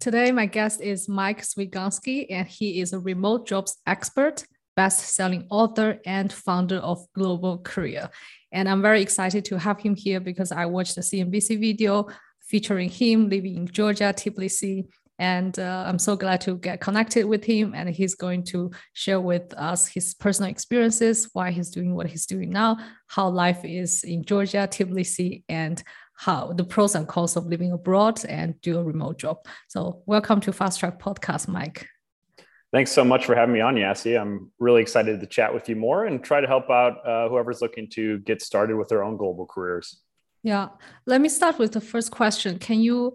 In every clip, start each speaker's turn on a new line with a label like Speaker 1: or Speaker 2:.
Speaker 1: Today, my guest is Mike Swigunski, and he is a remote jobs expert, best-selling author, and founder of Global Career. And I'm very excited to have him here because I watched the CNBC video featuring him living in Georgia, Tbilisi, and uh, I'm so glad to get connected with him. And he's going to share with us his personal experiences, why he's doing what he's doing now, how life is in Georgia, Tbilisi, and how the pros and cons of living abroad and do a remote job. So, welcome to Fast Track Podcast, Mike.
Speaker 2: Thanks so much for having me on, Yassi. I'm really excited to chat with you more and try to help out uh, whoever's looking to get started with their own global careers.
Speaker 1: Yeah. Let me start with the first question. Can you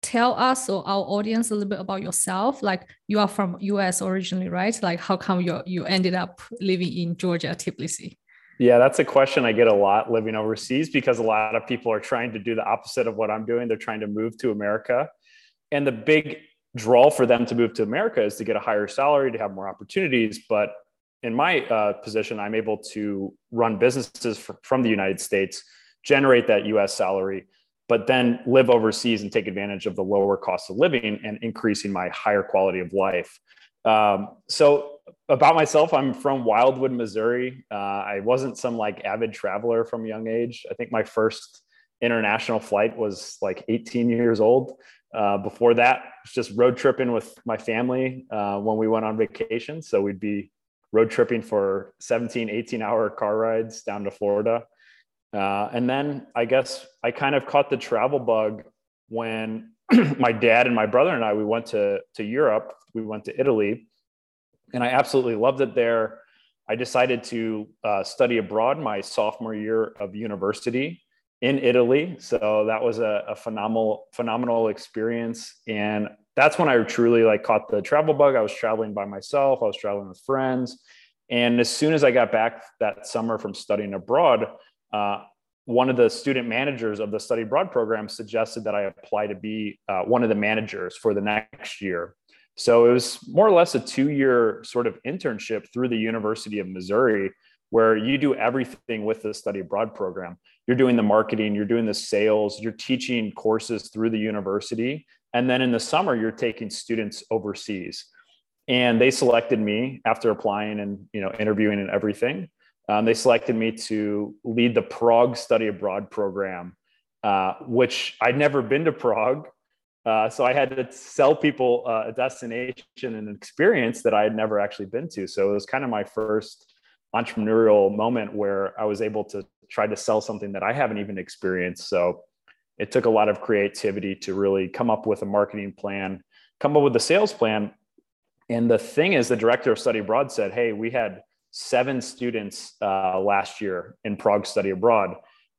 Speaker 1: tell us or our audience a little bit about yourself? Like you are from US originally, right? Like how come you you ended up living in Georgia, Tbilisi?
Speaker 2: Yeah, that's a question I get a lot living overseas because a lot of people are trying to do the opposite of what I'm doing. They're trying to move to America. And the big draw for them to move to America is to get a higher salary, to have more opportunities. But in my uh, position, I'm able to run businesses from the United States, generate that US salary, but then live overseas and take advantage of the lower cost of living and increasing my higher quality of life. Um, so about myself, I'm from Wildwood, Missouri. Uh, I wasn't some like avid traveler from a young age. I think my first international flight was like 18 years old. Uh, before that, was just road tripping with my family uh, when we went on vacation. So we'd be road tripping for 17, 18 hour car rides down to Florida. Uh, and then I guess I kind of caught the travel bug when my dad and my brother and I we went to to Europe. We went to Italy, and I absolutely loved it there. I decided to uh, study abroad my sophomore year of university in Italy. So that was a, a, phenomenal, phenomenal experience. And that's when I truly like caught the travel bug. I was traveling by myself. I was traveling with friends. And as soon as I got back that summer from studying abroad, uh, one of the student managers of the study abroad program suggested that I apply to be uh, one of the managers for the next year. So it was more or less a two year sort of internship through the University of Missouri, where you do everything with the study abroad program. You're doing the marketing, you're doing the sales, you're teaching courses through the university. And then in the summer, you're taking students overseas. And they selected me after applying and you know interviewing and everything. Um, they selected me to lead the Prague Study Abroad program, uh, which I'd never been to Prague. Uh, so I had to sell people uh, a destination and an experience that I had never actually been to. So it was kind of my first entrepreneurial moment where I was able to try to sell something that I haven't even experienced. So it took a lot of creativity to really come up with a marketing plan, come up with a sales plan. And the thing is, the director of study abroad said, Hey, we had seven students uh, last year in Prague study abroad.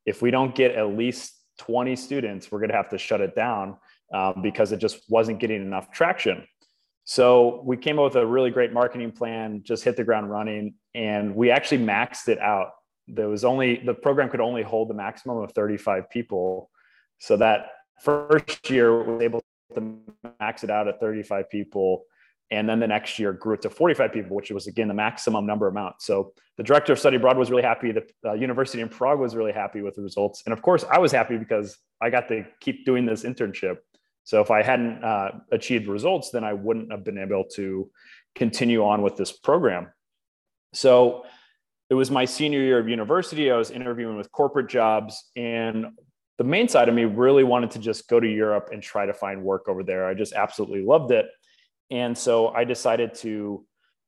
Speaker 2: If we don't get at least 20 students, we're going to have to shut it down um, because it just wasn't getting enough traction. So we came up with a really great marketing plan, just hit the ground running, and we actually maxed it out. There was only the program could only hold the maximum of 35 people. So that first year was able to max it out at 35 people. And then the next year grew it to 45 people, which was again the maximum number amount. So the director of study abroad was really happy. The uh, university in Prague was really happy with the results. And of course, I was happy because I got to keep doing this internship. So if I hadn't uh, achieved results, then I wouldn't have been able to continue on with this program. So it was my senior year of university. I was interviewing with corporate jobs, and the main side of me really wanted to just go to Europe and try to find work over there. I just absolutely loved it. And so I decided to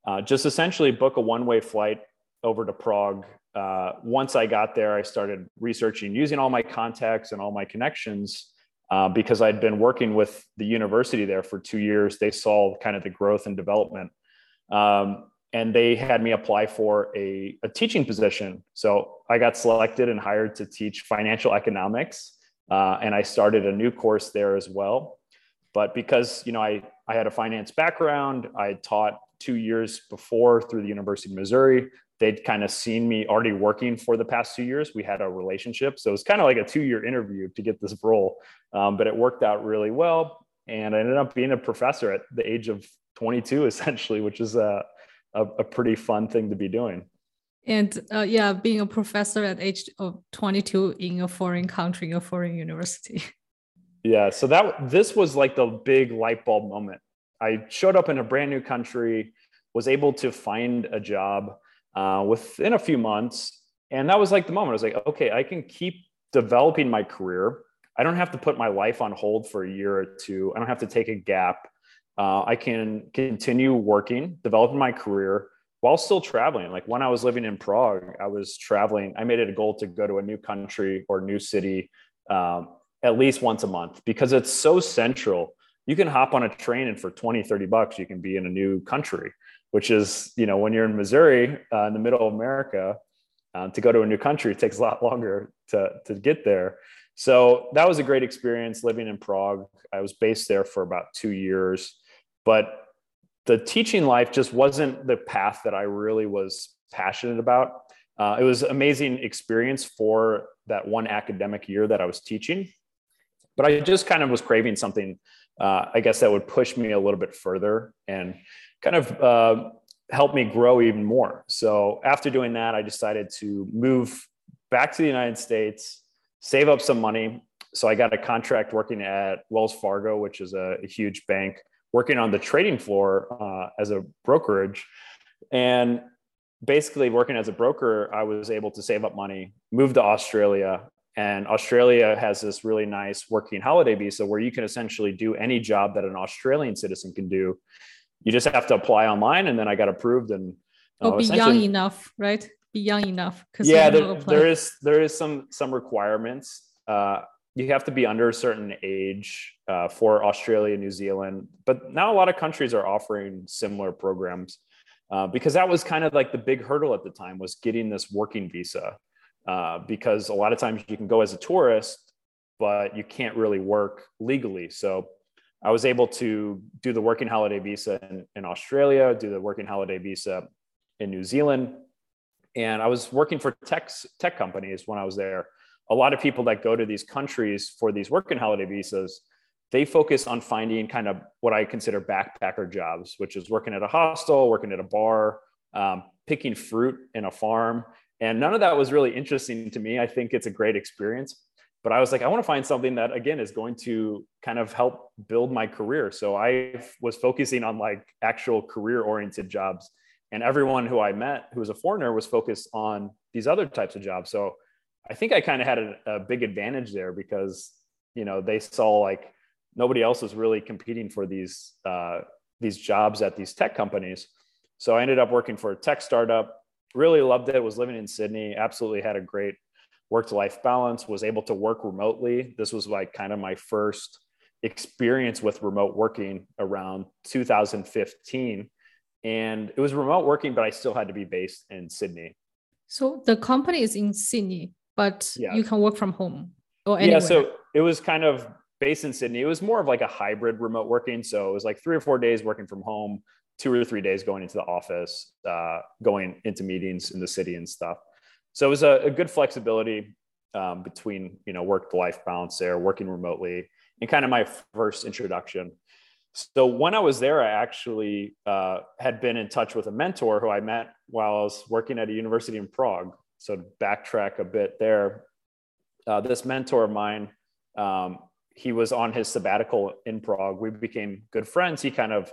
Speaker 2: uh, just essentially book a one way flight over to Prague. Uh, once I got there, I started researching using all my contacts and all my connections uh, because I'd been working with the university there for two years. They saw kind of the growth and development. Um, and they had me apply for a, a, teaching position. So I got selected and hired to teach financial economics. Uh, and I started a new course there as well. But because you know I, I had a finance background, I taught two years before through the University of Missouri they'd kind of seen me already working for the past two years. We had a relationship. So it was kind of like a two year interview to get this role, um, but it worked out really well. And I ended up being a professor at the age of 22, essentially, which is a, a, a pretty fun thing to be doing.
Speaker 1: And uh, yeah, being a professor at age of 22 in a foreign country, a foreign university.
Speaker 2: Yeah. So that this was like the big light bulb moment. I showed up in a brand new country, was able to find a job uh, within a few months. And that was like the moment I was like, okay, I can keep developing my career. I don't have to put my life on hold for a year or two. I don't have to take a gap. Uh, I can continue working, developing my career while still traveling. Like when I was living in Prague, I was traveling. I made it a goal to go to a new country or new city um, at least once a month because it's so central. You can hop on a train and for 20, 30 bucks, you can be in a new country, which is, you know, when you're in Missouri uh, in the middle of America, uh, to go to a new country, it takes a lot longer to, to get there. So that was a great experience living in Prague. I was based there for about two years, but the teaching life just wasn't the path that I really was passionate about. Uh, it was amazing experience for that one academic year that I was teaching, but I just kind of was craving something, uh, I guess, that would push me a little bit further and kind of uh, help me grow even more. So after doing that, I decided to move back to the United States, save up some money. So I got a contract working at Wells Fargo, which is a, a huge bank working on the trading floor uh, as a brokerage. And basically, working as a broker, I was able to save up money, move to Australia. And Australia has this really nice working holiday visa where you can essentially do any job that an Australian citizen can do. You just have to apply online. And then I got approved and
Speaker 1: uh, oh, be young enough, right? Be young enough.
Speaker 2: Because Yeah, there, there is there is some some requirements. Uh, you have to be under a certain age uh, for Australia, New Zealand, but now a lot of countries are offering similar programs uh, because that was kind of like the big hurdle at the time was getting this working visa. Uh, because a lot of times you can go as a tourist, but you can't really work legally. So I was able to do the working holiday visa in, in Australia, do the working holiday visa in New Zealand, and I was working for tech tech companies when I was there a lot of people that go to these countries for these working holiday visas, they focus on finding kind of what I consider backpacker jobs, which is working at a hostel, working at a bar, um, picking fruit in a farm. And none of that was really interesting to me. I think it's a great experience. But I was like, I want to find something that, again, is going to kind of help build my career. So I was focusing on like actual career oriented jobs. And everyone who I met who was a foreigner was focused on these other types of jobs. So I think I kind of had a, a, big advantage there because you know they saw like nobody else was really competing for these uh, these jobs at these tech companies. So I ended up working for a tech startup. Really loved it. Was living in Sydney. Absolutely had a great work to life balance. Was able to work remotely. This was like kind of my first experience with remote working around 2015 and it was remote working but i still had to be based in sydney
Speaker 1: so the company is in sydney but yeah. you can work from home or anywhere.
Speaker 2: Yeah, so it was kind of based in Sydney. It was more of like a hybrid remote working. So it was like three or four days working from home, two or three days going into the office, uh, going into meetings in the city and stuff. So it was a, a good flexibility um, between you know work life balance there, working remotely, and kind of my first introduction. So when I was there, I actually uh, had been in touch with a mentor who I met while I was working at a university in Prague so to backtrack a bit there, uh, this mentor of mine, um, he was on his sabbatical in Prague. We became good friends. He kind of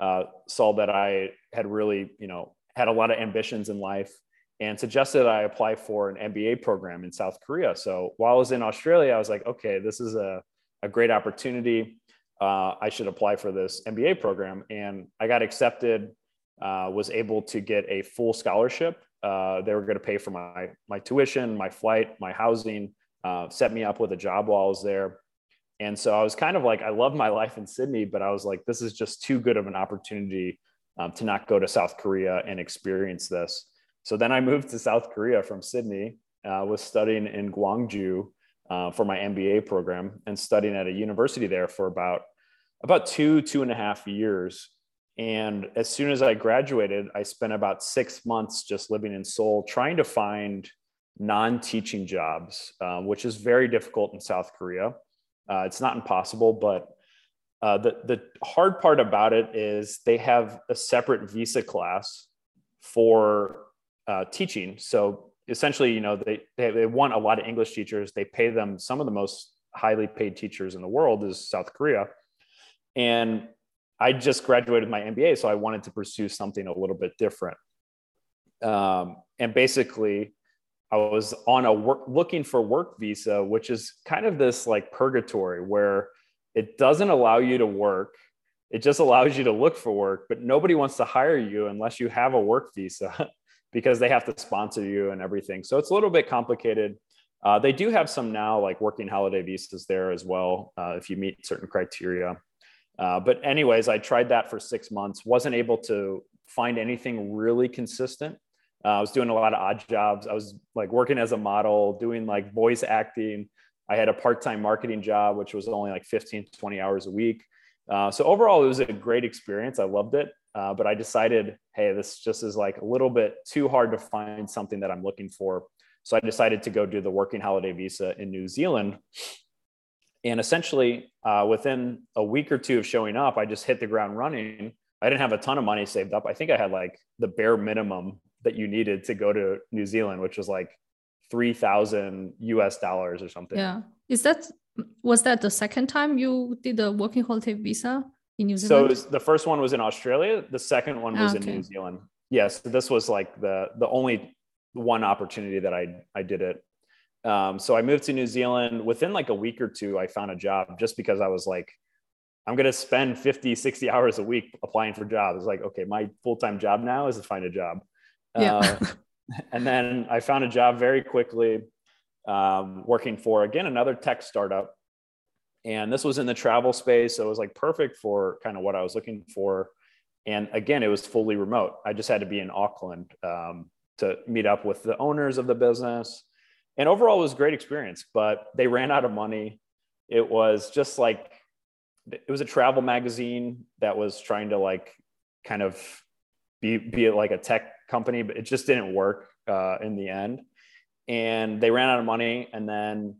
Speaker 2: uh, saw that I had really, you know, had a lot of ambitions in life and suggested I apply for an MBA program in South Korea. So while I was in Australia, I was like, okay, this is a, a great opportunity. Uh, I should apply for this MBA program. And I got accepted, uh, was able to get a full scholarship uh, they were going to pay for my my tuition, my flight, my housing, uh, set me up with a job while I was there. And so I was kind of like, I love my life in Sydney, but I was like, this is just too good of an opportunity um, to not go to South Korea and experience this. So then I moved to South Korea from Sydney, uh, was studying in Gwangju uh, for my MBA program and studying at a university there for about about two two and a half years and as soon as I graduated, I spent about six months just living in Seoul, trying to find non teaching jobs, um, which is very difficult in South Korea. Uh, it's not impossible, but uh, the, the hard part about it is they have a separate visa class for uh, teaching. So essentially, you know, they, they, they want a lot of English teachers. They pay them some of the most highly paid teachers in the world is South Korea. And I just graduated my MBA, so I wanted to pursue something a little bit different. Um, and basically, I was on a work looking for work visa, which is kind of this like purgatory where it doesn't allow you to work. It just allows you to look for work, but nobody wants to hire you unless you have a work visa because they have to sponsor you and everything. So it's a little bit complicated. Uh, they do have some now like working holiday visas there as well uh, if you meet certain criteria. Uh, but anyways, I tried that for six months. wasn't able to find anything really consistent. Uh, I was doing a lot of odd jobs. I was like working as a model, doing like voice acting. I had a part-time marketing job, which was only like 15 20 hours a week. Uh, so overall, it was a great experience. I loved it. Uh, but I decided, hey, this just is like a little bit too hard to find something that I'm looking for. So I decided to go do the working holiday visa in New Zealand. And essentially, uh, within a week or two of showing up, I just hit the ground running. I didn't have a ton of money saved up. I think I had like the bare minimum that you needed to go to New Zealand, which was like 3000 US dollars or something.
Speaker 1: Yeah. Is that was that the second time you did the working holiday visa in New
Speaker 2: Zealand? So was, the first one was in Australia, the second one was okay. in New Zealand. Yes, this was like the the only one opportunity that I I did it. Um, so I moved to New Zealand within like a week or two I found a job just because I was like I'm going to spend 50 60 hours a week applying for jobs. It's like okay, my full-time job now is to find a job. Yeah. Uh, and then I found a job very quickly um, working for, again, another tech startup. And this was in the travel space. So it was like perfect for kind of what I was looking for. And again, it was fully remote. I just had to be in Auckland um, to meet up with the owners of the business. And overall, it was a great experience, but they ran out of money. It was just like, it was a travel magazine that was trying to like kind of be, be like a tech company, but it just didn't work uh, in the end. And they ran out of money. And then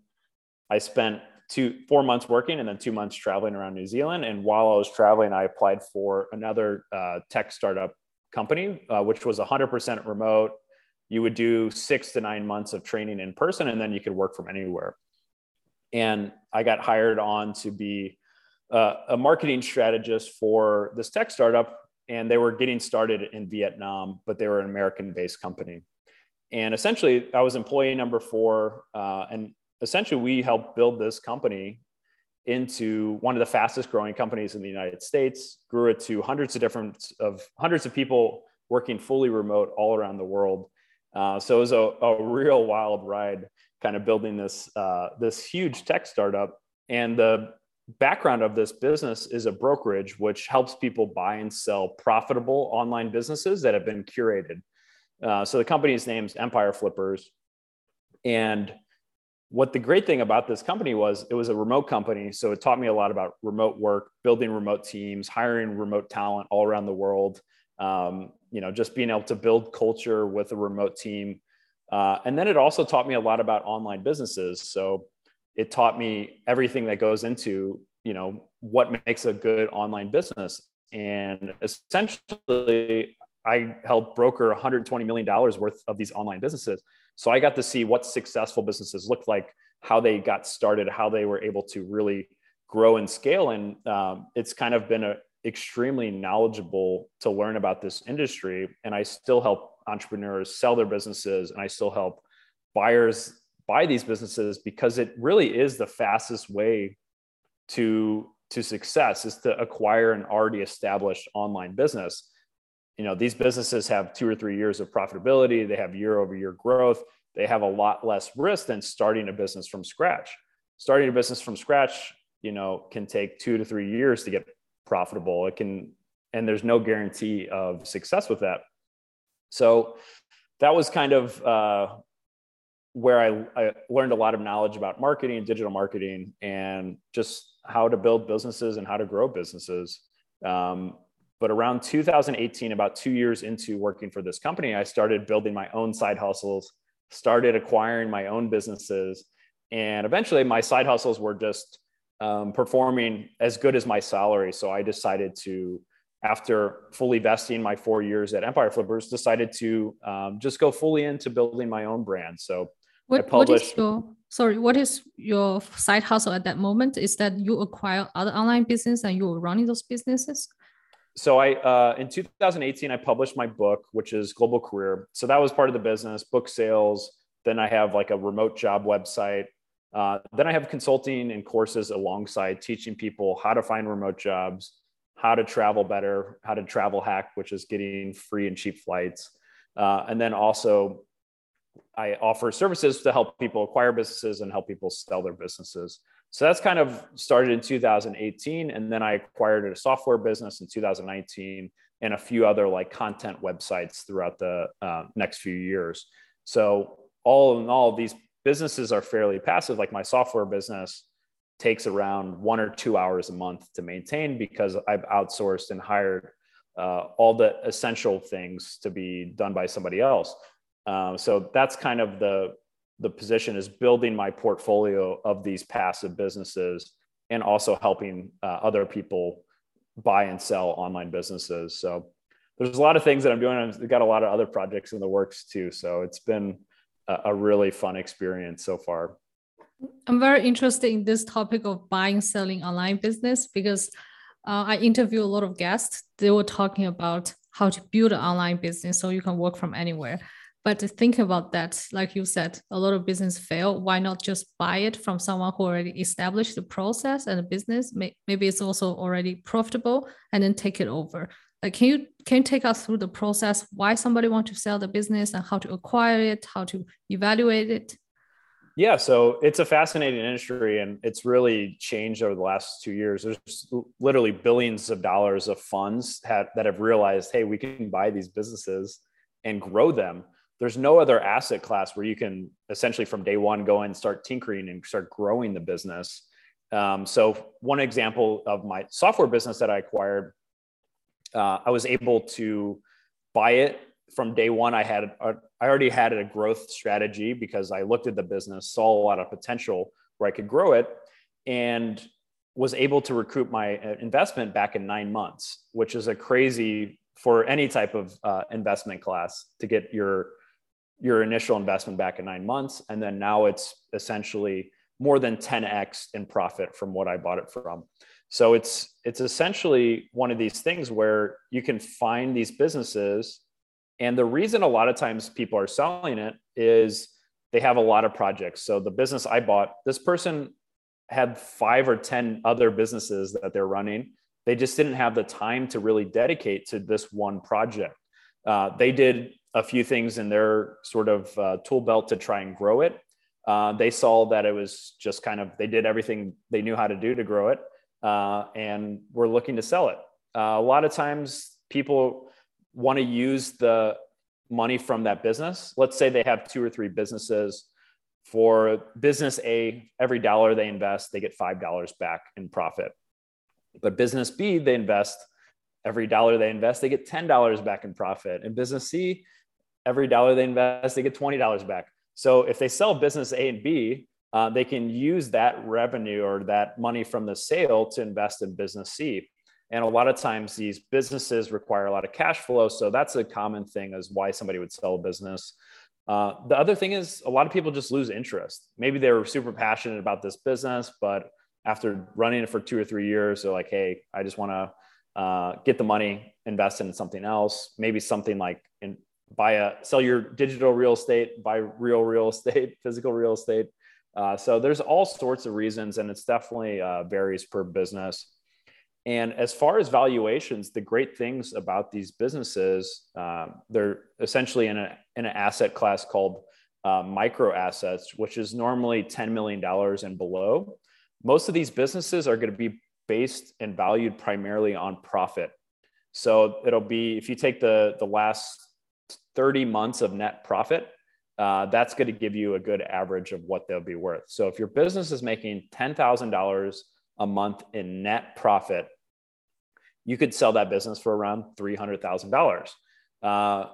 Speaker 2: I spent two, four months working and then two months traveling around New Zealand. And while I was traveling, I applied for another uh, tech startup company, uh, which was 100% remote. You would do six to nine months of training in person, and then you could work from anywhere. And I got hired on to be uh, a marketing strategist for this tech startup and they were getting started in Vietnam, but they were an American based company. And essentially, I was employee number four. Uh, and essentially, we helped build this company into one of the fastest growing companies in the United States, grew it to hundreds of different of hundreds of people working fully remote all around the world. Uh, so it was a, a real wild ride, kind of building this uh, this huge tech startup. And the background of this business is a brokerage which helps people buy and sell profitable online businesses that have been curated. Uh, so the company's name's Empire Flippers. And what the great thing about this company was it was a remote company. So it taught me a lot about remote work, building remote teams, hiring remote talent all around the world. Um, you know, just being able to build culture with a remote team. Uh, and then it also taught me a lot about online businesses. So it taught me everything that goes into you know what makes a good online business and essentially i helped broker 120 million dollars worth of these online businesses so i got to see what successful businesses looked like how they got started how they were able to really grow and scale. And um, it's kind of been a, extremely knowledgeable to learn about this industry. And i still help entrepreneurs sell their businesses and i still help buyers buy these businesses because it really is the fastest way to to success is to acquire an already established online business you know these businesses have two or three years of profitability they have year over year growth they have a lot less risk than starting a business from scratch. Starting a business from scratch you know can take two to three years to get profitable. It can and there's no guarantee of success with that. So that was kind of uh, where I, I, learned a lot of knowledge about marketing, digital marketing, and just how to build businesses and how to grow businesses. Um, but around 2018, about two years into working for this company, I started building my own side hustles, started acquiring my own businesses, and eventually my side hustles were just um, performing as good as my salary. So I decided to after fully vesting my four years at Empire Flippers, decided to um, just go fully into building my own brand. So
Speaker 1: What, what is your sorry? What is your side hustle at that moment? Is that you acquire other online business and you are running those businesses?
Speaker 2: So I uh, in 2018 I published my book, which is Global Career. So that was part of the business, book sales. Then I have like a remote job website. Uh, then I have consulting and courses alongside teaching people how to find remote jobs, how to travel better, how to travel hack, which is getting free and cheap flights. Uh, and then also I offer services to help people acquire businesses and help people sell their businesses. So that's kind of started in 2018. And then I acquired a software business in 2019 and a few other like content websites throughout the uh, next few years. So all in all, these businesses are fairly passive. Like my software business takes around one or two hours a month to maintain because I've outsourced and hired uh, all the essential things to be done by somebody else. Um, so that's kind of the the position is building my portfolio of these passive businesses and also helping uh, other people buy and sell online businesses. So there's a lot of things that I'm doing. I've got a lot of other projects in the works too. So it's been a, a really fun experience so far.
Speaker 1: I'm very interested in this topic of buying, selling online business because uh, I interview a lot of guests. They were talking about how to build an online business so you can work from anywhere. But to think about that, like you said, a lot of business fail. Why not just buy it from someone who already established the process and the business? Maybe it's also already profitable, and then take it over. Like, can you can you take us through the process? Why somebody want to sell the business and how to acquire it, how to evaluate it?
Speaker 2: Yeah, so it's a fascinating industry and it's really changed over the last two years. There's literally billions of dollars of funds have, that have realized, hey, we can buy these businesses and grow them there's no other asset class where you can essentially from day one go and start tinkering and start growing the business. Um, so one example of my software business that I acquired, uh, I was able to buy it from day one. I had a, I already had a growth strategy because I looked at the business, saw a lot of potential where I could grow it, and was able to recoup my uh, investment back in nine months, which is a crazy for any type of uh, investment class to get your your initial investment back in nine months. And then now it's essentially more than 10x in profit from what I bought it from. So it's it's essentially one of these things where you can find these businesses and the reason a lot of times people are selling it is they have a lot of projects. So the business I bought, this person had 5 or 10 other businesses that they're running. They just didn't have the time to really dedicate to this one project. Uh, they did a few things in their sort of uh, tool belt to try and grow it. Uh, they saw that it was just kind of they did everything they knew how to do to grow it, uh, and were looking to sell it. Uh, a lot of times, people want to use the money from that business. Let's say they have two or three businesses. For business A, every dollar they invest, they get five dollars back in profit. But business B, they invest every dollar they invest, they get $10 back in profit. And business C, every dollar they invest, they get $20 back. So if they sell business A and B, uh, they can use that revenue or that money from the sale to invest in business C. And a lot of times these businesses require a lot of cash flow. So that's a common thing as why somebody would sell a business. Uh, the other thing is a lot of people just lose interest. Maybe they were super passionate about this business, but after running it for two or three years, they're like, hey, I just want to uh, get the money, invest in something else, maybe something like in, buy a sell your digital real estate, buy real real estate, physical real estate. Uh, so there's all sorts of reasons, and it's definitely uh, varies per business. And as far as valuations, the great things about these businesses, uh, they're essentially in, a, in an asset class called uh, micro assets, which is normally $10 million and below. Most of these businesses are going to be based and valued primarily on profit. So it'll be if you take the the last 30 months of net profit, uh, that's going to give you a good average of what they'll be worth. So if your business is making $10,000 a month in net profit, you could sell that business for around $300,000. Uh,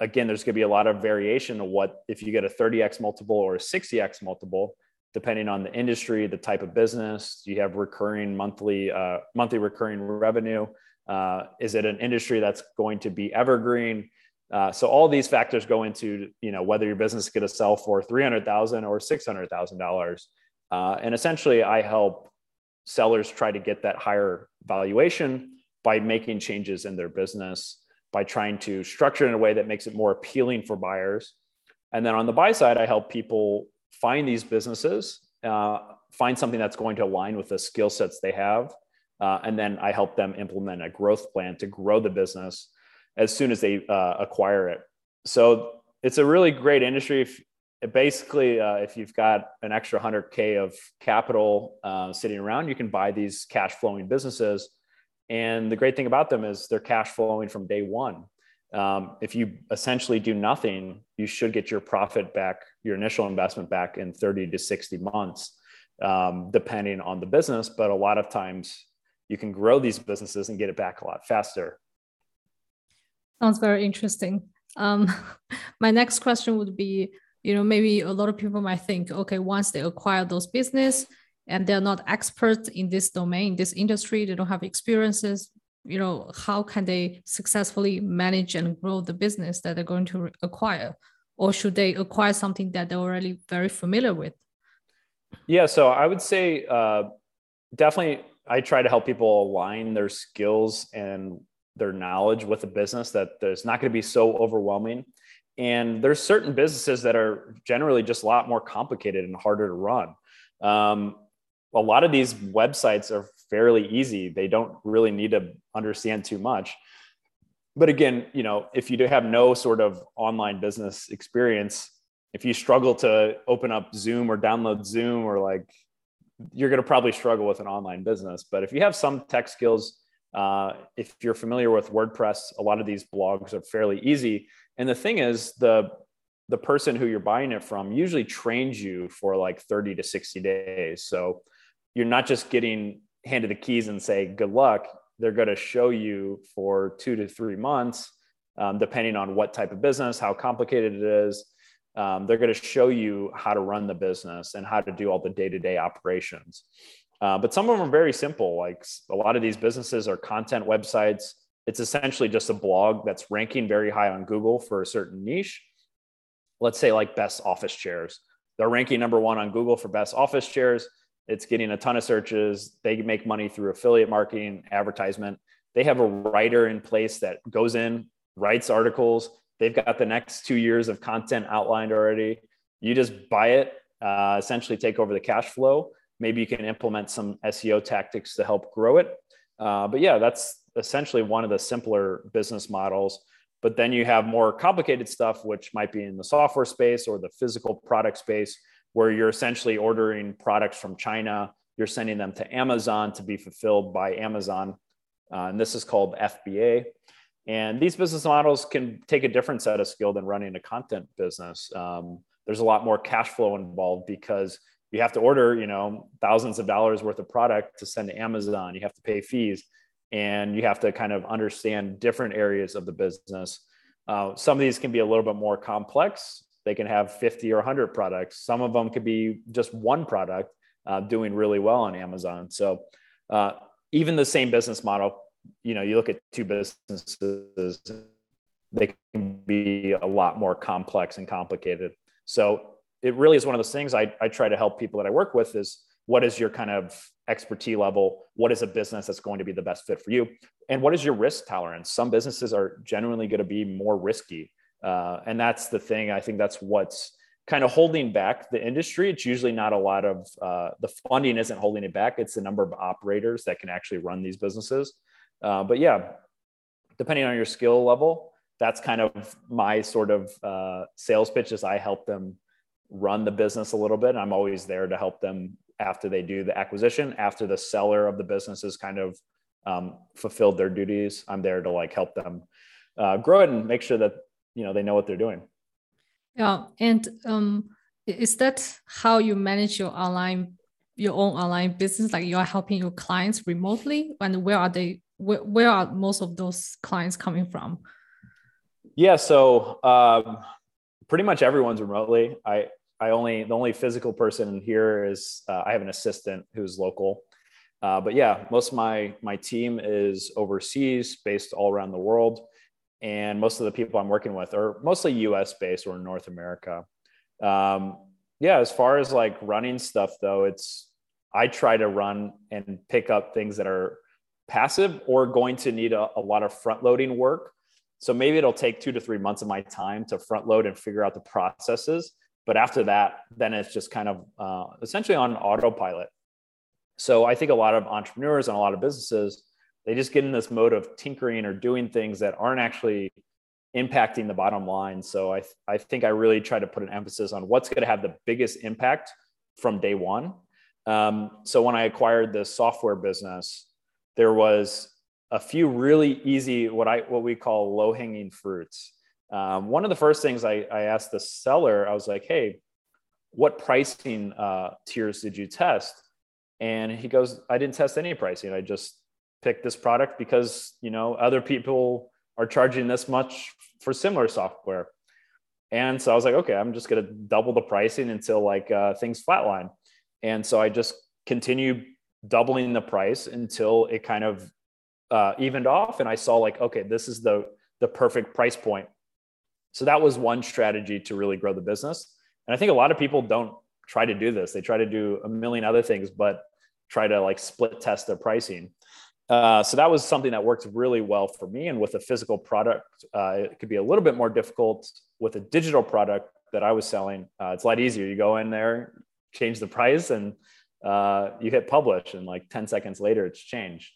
Speaker 2: again, there's going to be a lot of variation of what if you get a 30x multiple or a 60x multiple, depending on the industry, the type of business. Do you have recurring monthly uh, monthly recurring revenue? Uh, is it an industry that's going to be evergreen? Uh, so all these factors go into you know whether your business is going to sell for three hundred thousand or six hundred thousand uh, dollars, and essentially I help sellers try to get that higher valuation by making changes in their business, by trying to structure it in a way that makes it more appealing for buyers. And then on the buy side, I help people find these businesses, uh, find something that's going to align with the skill sets they have. Uh, and then I help them implement a growth plan to grow the business as soon as they uh, acquire it. So it's a really great industry. If, basically, uh, if you've got an extra 100K of capital uh, sitting around, you can buy these cash flowing businesses and the great thing about them is they're cash flowing from day one. Um, if you essentially do nothing, you should get your profit back, your initial investment back in 30 to 60 months, um, depending on the business. But a lot of times you can grow these businesses and get it back a lot faster.
Speaker 1: Sounds very interesting. Um, my next question would be, you know, maybe a lot of people might think, okay, once they acquire those business, and they're not experts in this domain, this industry, they don't have experiences, you know, how can they successfully manage and grow the business that they're going to acquire? Or should they acquire something that they're already very familiar with?
Speaker 2: Yeah, so I would say uh, definitely I try to help people align their skills and their knowledge with a business that there's not going to be so overwhelming. And there's certain businesses that are generally just a lot more complicated and harder to run. Um, a lot of these websites are fairly easy. They don't really need to understand too much. But again, you know, if you do have no sort of online business experience, if you struggle to open up Zoom or download Zoom or like, you're going to probably struggle with an online business. But if you have some tech skills, uh, if you're familiar with WordPress, a lot of these blogs are fairly easy. And the thing is, the the person who you're buying it from usually trains you for like 30 to 60 days. So you're not just getting handed the keys and say good luck they're going to show you for two to three months um, depending on what type of business how complicated it is um, they're going to show you how to run the business and how to do all the day-to-day operations uh, but some of them are very simple like a lot of these businesses are content websites it's essentially just a blog that's ranking very high on google for a certain niche let's say like best office chairs they're ranking number one on google for best office chairs it's getting a ton of searches. They make money through affiliate marketing, advertisement. They have a writer in place that goes in, writes articles. They've got the next two years of content outlined already. You just buy it, uh, essentially take over the cash flow. Maybe you can implement some SEO tactics to help grow it. Uh, but yeah, that's essentially one of the simpler business models. But then you have more complicated stuff, which might be in the software space or the physical product space, where you're essentially ordering products from China, you're sending them to Amazon to be fulfilled by Amazon. Uh, and this is called FBA. And these business models can take a different set of skill than running a content business. Um, there's a lot more cash flow involved because you have to order, you know, thousands of dollars worth of product to send to Amazon. You have to pay fees, and you have to kind of understand different areas of the business. Uh, some of these can be a little bit more complex, they can have 50 or 100 products. Some of them could be just one product uh, doing really well on Amazon. So uh, even the same business model, you know, you look at two businesses, they can be a lot more complex and complicated. So it really is one of those things I, I try to help people that I work with is what is your kind of expertise level? What is a business that's going to be the best fit for you? And what is your risk tolerance? Some businesses are genuinely going to be more risky. Uh, and that's the thing. I think that's what's kind of holding back the industry. It's usually not a lot of uh, the funding isn't holding it back. It's the number of operators that can actually run these businesses. Uh, but yeah, depending on your skill level, that's kind of my sort of uh, sales pitch is I help them run the business a little bit. I'm always there to help them after they do the acquisition, after the seller of the business has kind of um, fulfilled their duties. I'm there to like help them uh, grow it and make sure that you know they know what they're doing.
Speaker 1: Yeah. And um is that how you manage your online your own online business? Like you are helping your clients remotely? And where are they where, where are most of those clients coming from?
Speaker 2: Yeah. So um, pretty much everyone's remotely. I i only the only physical person here is uh, i have an assistant who's local uh, but yeah most of my my team is overseas based all around the world and most of the people I'm working with are mostly US based or North America. Um, yeah, as far as like running stuff though, it's I try to run and pick up things that are passive or going to need a, a lot of front loading work. So maybe it'll take two to three months of my time to front load and figure out the processes. But after that, then it's just kind of uh, essentially on autopilot. So I think a lot of entrepreneurs and a lot of businesses, they just get in this mode of tinkering or doing things that aren't actually impacting the bottom line. So I, I think I really try to put an emphasis on what's going to have the biggest impact from day one. Um, so when I acquired the software business, there was a few really easy what I what we call low hanging fruits. Um, one of the first things I, I, asked the seller, I was like, "Hey, what pricing uh, tiers did you test?" And he goes, "I didn't test any pricing. I just picked this product because you know other people are charging this much for similar software." And so I was like, "Okay, I'm just going to double the pricing until like uh, things flatline." And so I just continue doubling the price until it kind of uh, evened off and i saw like okay this is the the perfect price point so that was one strategy to really grow the business. And i think a lot of people don't try to do this. They try to do a million other things but try to like split test their pricing. Uh, so that was something that worked really well for me. And with a physical product uh, it could be a little bit more difficult with a digital product that i was selling. Uh, it's a lot easier. You go in there change the price and uh, you hit publish and like 10 seconds later it's changed.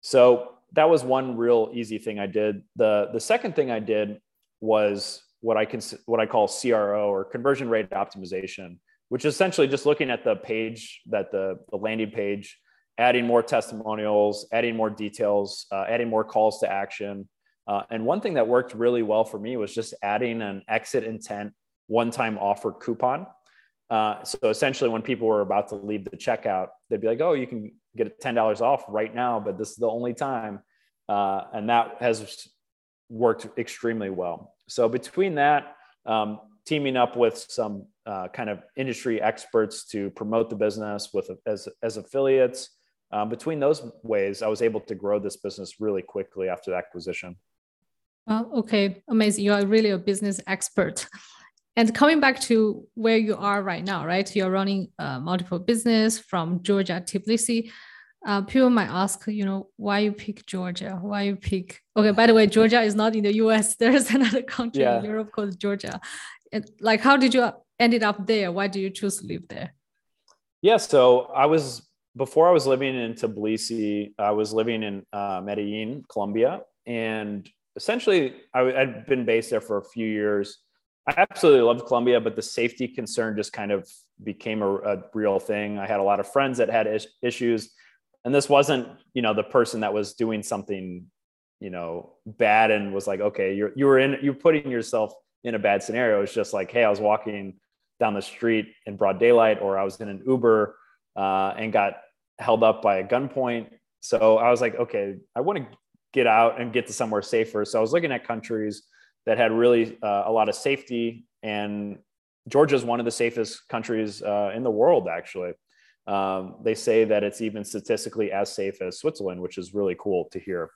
Speaker 2: So that was one real easy thing i did. The the second thing i did was what i can what i call cro or conversion rate optimization which is essentially just looking at the page that the, the landing page adding more testimonials adding more details uh, adding more calls to action. Uh, and one thing that worked really well for me was just adding an exit intent one time offer coupon. Uh, so essentially, when people were about to leave the checkout, they'd be like, "Oh, you can get ten dollars off right now, but this is the only time," uh, and that has worked extremely well. So between that, um, teaming up with some uh, kind of industry experts to promote the business with as as affiliates, um, between those ways, I was able to grow this business really quickly after the acquisition.
Speaker 1: Oh, okay, amazing! You are really a business expert. And coming back to where you are right now, right? You're running uh, multiple business from Georgia, Tbilisi. Uh, people might ask, you know, why you pick Georgia? Why you pick? Okay, by the way, Georgia is not in the U.S. There's another country yeah. in Europe called Georgia. And like, how did you ended up there? Why do you choose to live there?
Speaker 2: Yeah, so I was before I was living in Tbilisi. I was living in uh, Medellin, Colombia, and essentially I had been based there for a few years I absolutely loved Colombia, but the safety concern just kind of became a, a real thing. I had a lot of friends that had is- issues, and this wasn't, you know, the person that was doing something, you know, bad and was like, okay, you're you were in, you're putting yourself in a bad scenario. It's just like, hey, I was walking down the street in broad daylight, or I was in an Uber uh, and got held up by a gunpoint. So I was like, okay, I want to get out and get to somewhere safer. So I was looking at countries that had really uh, a lot of safety. And Georgia is one of the safest countries uh, in the world, actually. Um, they say that it's even statistically as safe as Switzerland, which is really cool to hear.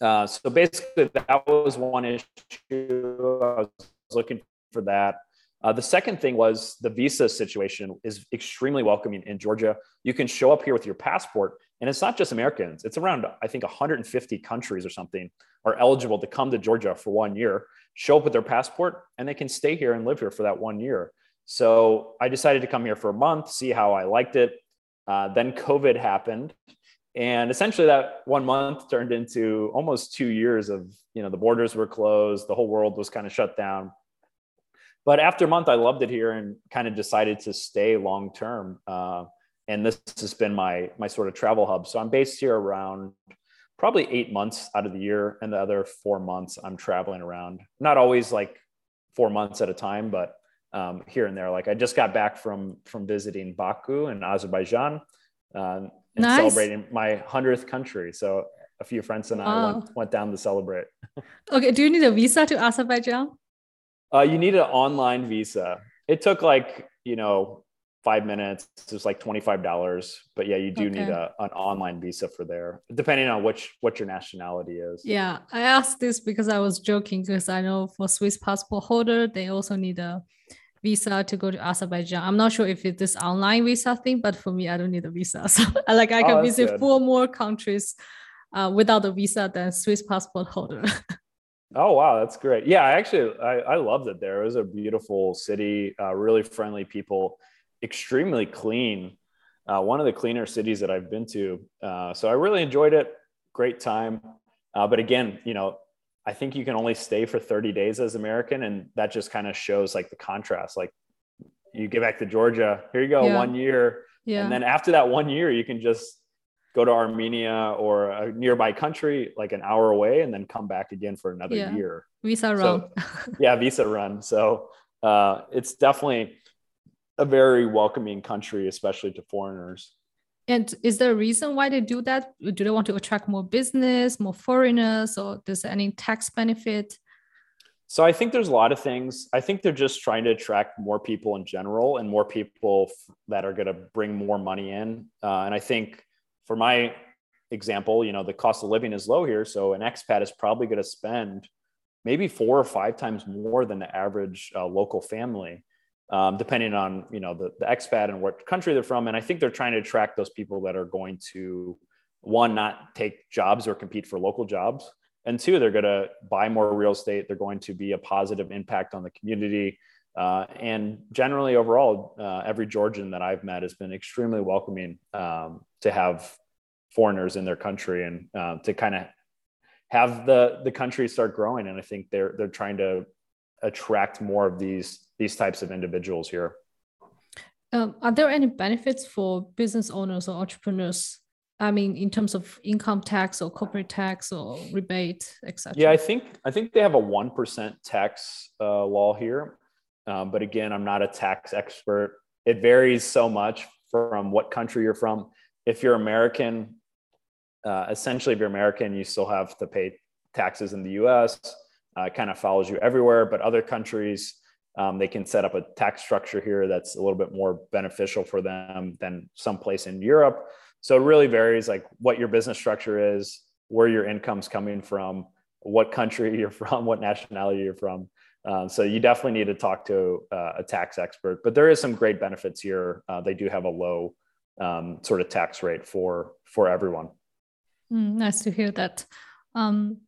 Speaker 2: Uh, so basically, that was one issue. I was looking for that. Uh, the second thing was the visa situation is extremely welcoming in Georgia. You can show up here with your passport, and it's not just Americans. It's around, I think, 150 countries or something are eligible to come to Georgia for one year, show up with their passport, and they can stay here and live here for that one year. So I decided to come here for a month, see how I liked it. Uh, then COVID happened, and essentially that one month turned into almost two years of you know the borders were closed, the whole world was kind of shut down. But after a month, I loved it here and kind of decided to stay long term. Uh, and this has been my my sort of travel hub. So I'm based here around probably eight months out of the year and the other four months i'm traveling around not always like four months at a time but um, here and there like i just got back from from visiting baku in azerbaijan uh, and nice. celebrating my 100th country so a few friends and i went, went down to celebrate
Speaker 1: okay do you need a visa to azerbaijan
Speaker 2: uh, you need an online visa it took like you know five minutes. It's like $25. But yeah, you do okay. need a, an online visa for there, depending on which what your nationality is.
Speaker 1: Yeah. I asked this because I was joking because I know for Swiss passport holder, they also need a visa to go to Azerbaijan. I'm not sure if it's this online visa thing, but for me, I don't need a visa. So like I can oh, visit good. four more countries uh, without a visa than Swiss passport holder.
Speaker 2: oh wow, that's great. Yeah, I actually I, I loved it there. It was a beautiful city, uh, really friendly people extremely clean. Uh, one of the cleaner cities that I've been to. Uh, so I really enjoyed it. Great time. Uh, but again, you know, I think you can only stay for 30 days as American, and that just kind of shows like the contrast. Like you get back to Georgia, here you go, yeah. one year, yeah. and then after that one year, you can just go to Armenia or a nearby country, like an hour away, and then come back again for another yeah. year.
Speaker 1: Visa run.
Speaker 2: yeah, visa run. So uh, it's definitely a very welcoming country, especially to foreigners.
Speaker 1: And is there a reason why they do that? Do they want to attract more business, more foreigners, or does any tax benefit?
Speaker 2: So I think there's a lot of things. I think they're just trying to attract more people in general and more people that are going to bring more money in. Uh, and I think for my example, you know, the cost of living is low here. So an expat is probably going to spend maybe four or five times more than the average uh, local family um, depending on you know the, the expat and what country they're from. And i think they're trying to attract those people that are going to one not take jobs or compete for local jobs. And two they're going to buy more real estate. They're going to be a positive impact on the community. Uh, and generally overall uh, every georgian that i've met has been extremely welcoming um, to have foreigners in their country and uh, to kind of have the the country start growing. And i think they're they're trying to attract more of these these types of individuals here.
Speaker 1: Um, are there any benefits for business owners or entrepreneurs? I mean, in terms of income tax or corporate tax or rebate, etc.
Speaker 2: Yeah, I think I think they have a one percent tax uh, law here, um, but again, I'm not a tax expert. It varies so much from what country you're from. If you're American, uh, essentially, if you're American, you still have to pay taxes in the U.S uh, kind of follows you everywhere. But other countries, um, they can set up a tax structure here that's a little bit more beneficial for them than someplace in Europe. So it really varies, like what your business structure is, where your income's coming from, what country you're from, what nationality you're from. Um, so you definitely need to talk to uh, a tax expert. But there is some great benefits here. Uh, they do have a low um, sort of tax rate for for everyone.
Speaker 1: Mm, nice to hear that. Um,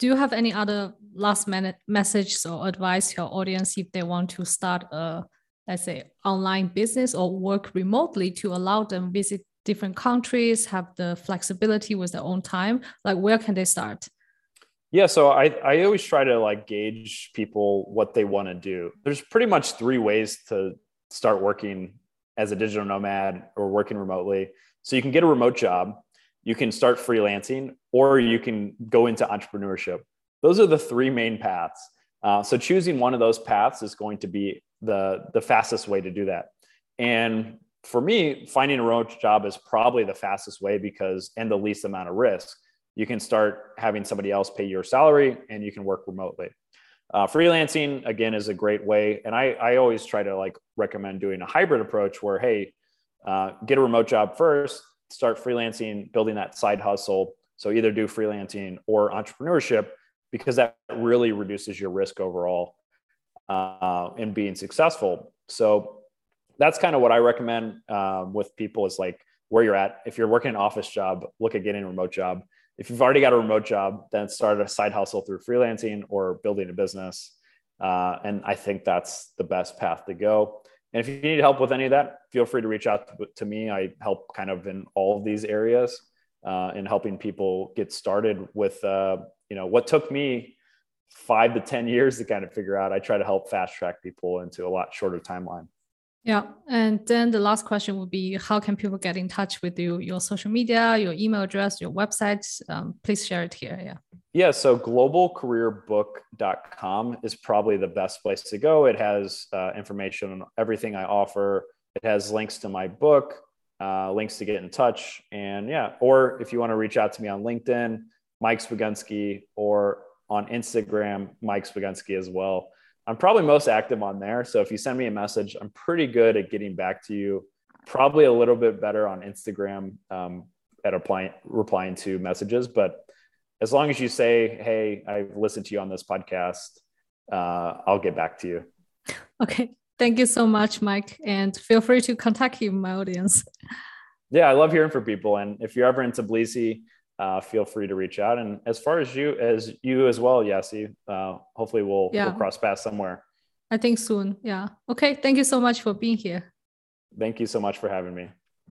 Speaker 1: do you have any other last minute message or advice your audience if they want to start a let's say online business or work remotely to allow them visit different countries have the flexibility with their own time? Like where can they start?
Speaker 2: Yeah so i, I always try to like gauge people what they want to do. There's pretty much three ways to start working as a digital nomad or working remotely. So you can get a remote job you can start freelancing, or you can go into entrepreneurship. Those are the three main paths. Uh, so choosing one of those paths is going to be the, the fastest way to do that. And for me, finding a remote job is probably the fastest way because, and the least amount of risk. You can start having somebody else pay your salary and you can work remotely. Uh, freelancing again is a great way. And I, I always try to like recommend doing a hybrid approach where, hey, uh, get a remote job first, start freelancing, building that side hustle. So either do freelancing or entrepreneurship because that really reduces your risk overall uh, in being successful. So that's kind of what I recommend um, with people is like where you're at. If you're working an office job, look at getting a remote job. If you've already got a remote job, then start a side hustle through freelancing or building a business. Uh, and I think that's the best path to go. And if you need help with any of that, feel free to reach out to, me. I help kind of in all of these areas uh, in helping people get started with, uh, you know, what took me five to 10 years to kind of figure out. I try to help fast track people into a lot shorter timeline.
Speaker 1: Yeah. And then the last question would be how can people get in touch with you? Your social media, your email address, your website? Um, please share it here. Yeah.
Speaker 2: Yeah. So globalcareerbook.com is probably the best place to go. It has uh, information on everything I offer, it has links to my book, uh, links to get in touch. And yeah, or if you want to reach out to me on LinkedIn, Mike Swigunski, or on Instagram, Mike Swigunski as well. I'm probably most active on there. So if you send me a message, I'm pretty good at getting back to you. Probably a little bit better on Instagram um, at applying, replying to messages. But as long as you say, "Hey, I've listened to you on this podcast," uh, I'll get back to you.
Speaker 1: Okay, thank you so much, Mike, and feel free to contact him, my audience.
Speaker 2: Yeah, I love hearing from people, and if you're ever in Tbilisi, uh, feel free to reach out. And as far as you, as you as well, Yassi, uh, hopefully we'll, yeah. we'll cross paths somewhere.
Speaker 1: I think soon. Yeah. Okay. Thank you so much for being here.
Speaker 2: Thank you so much for having me.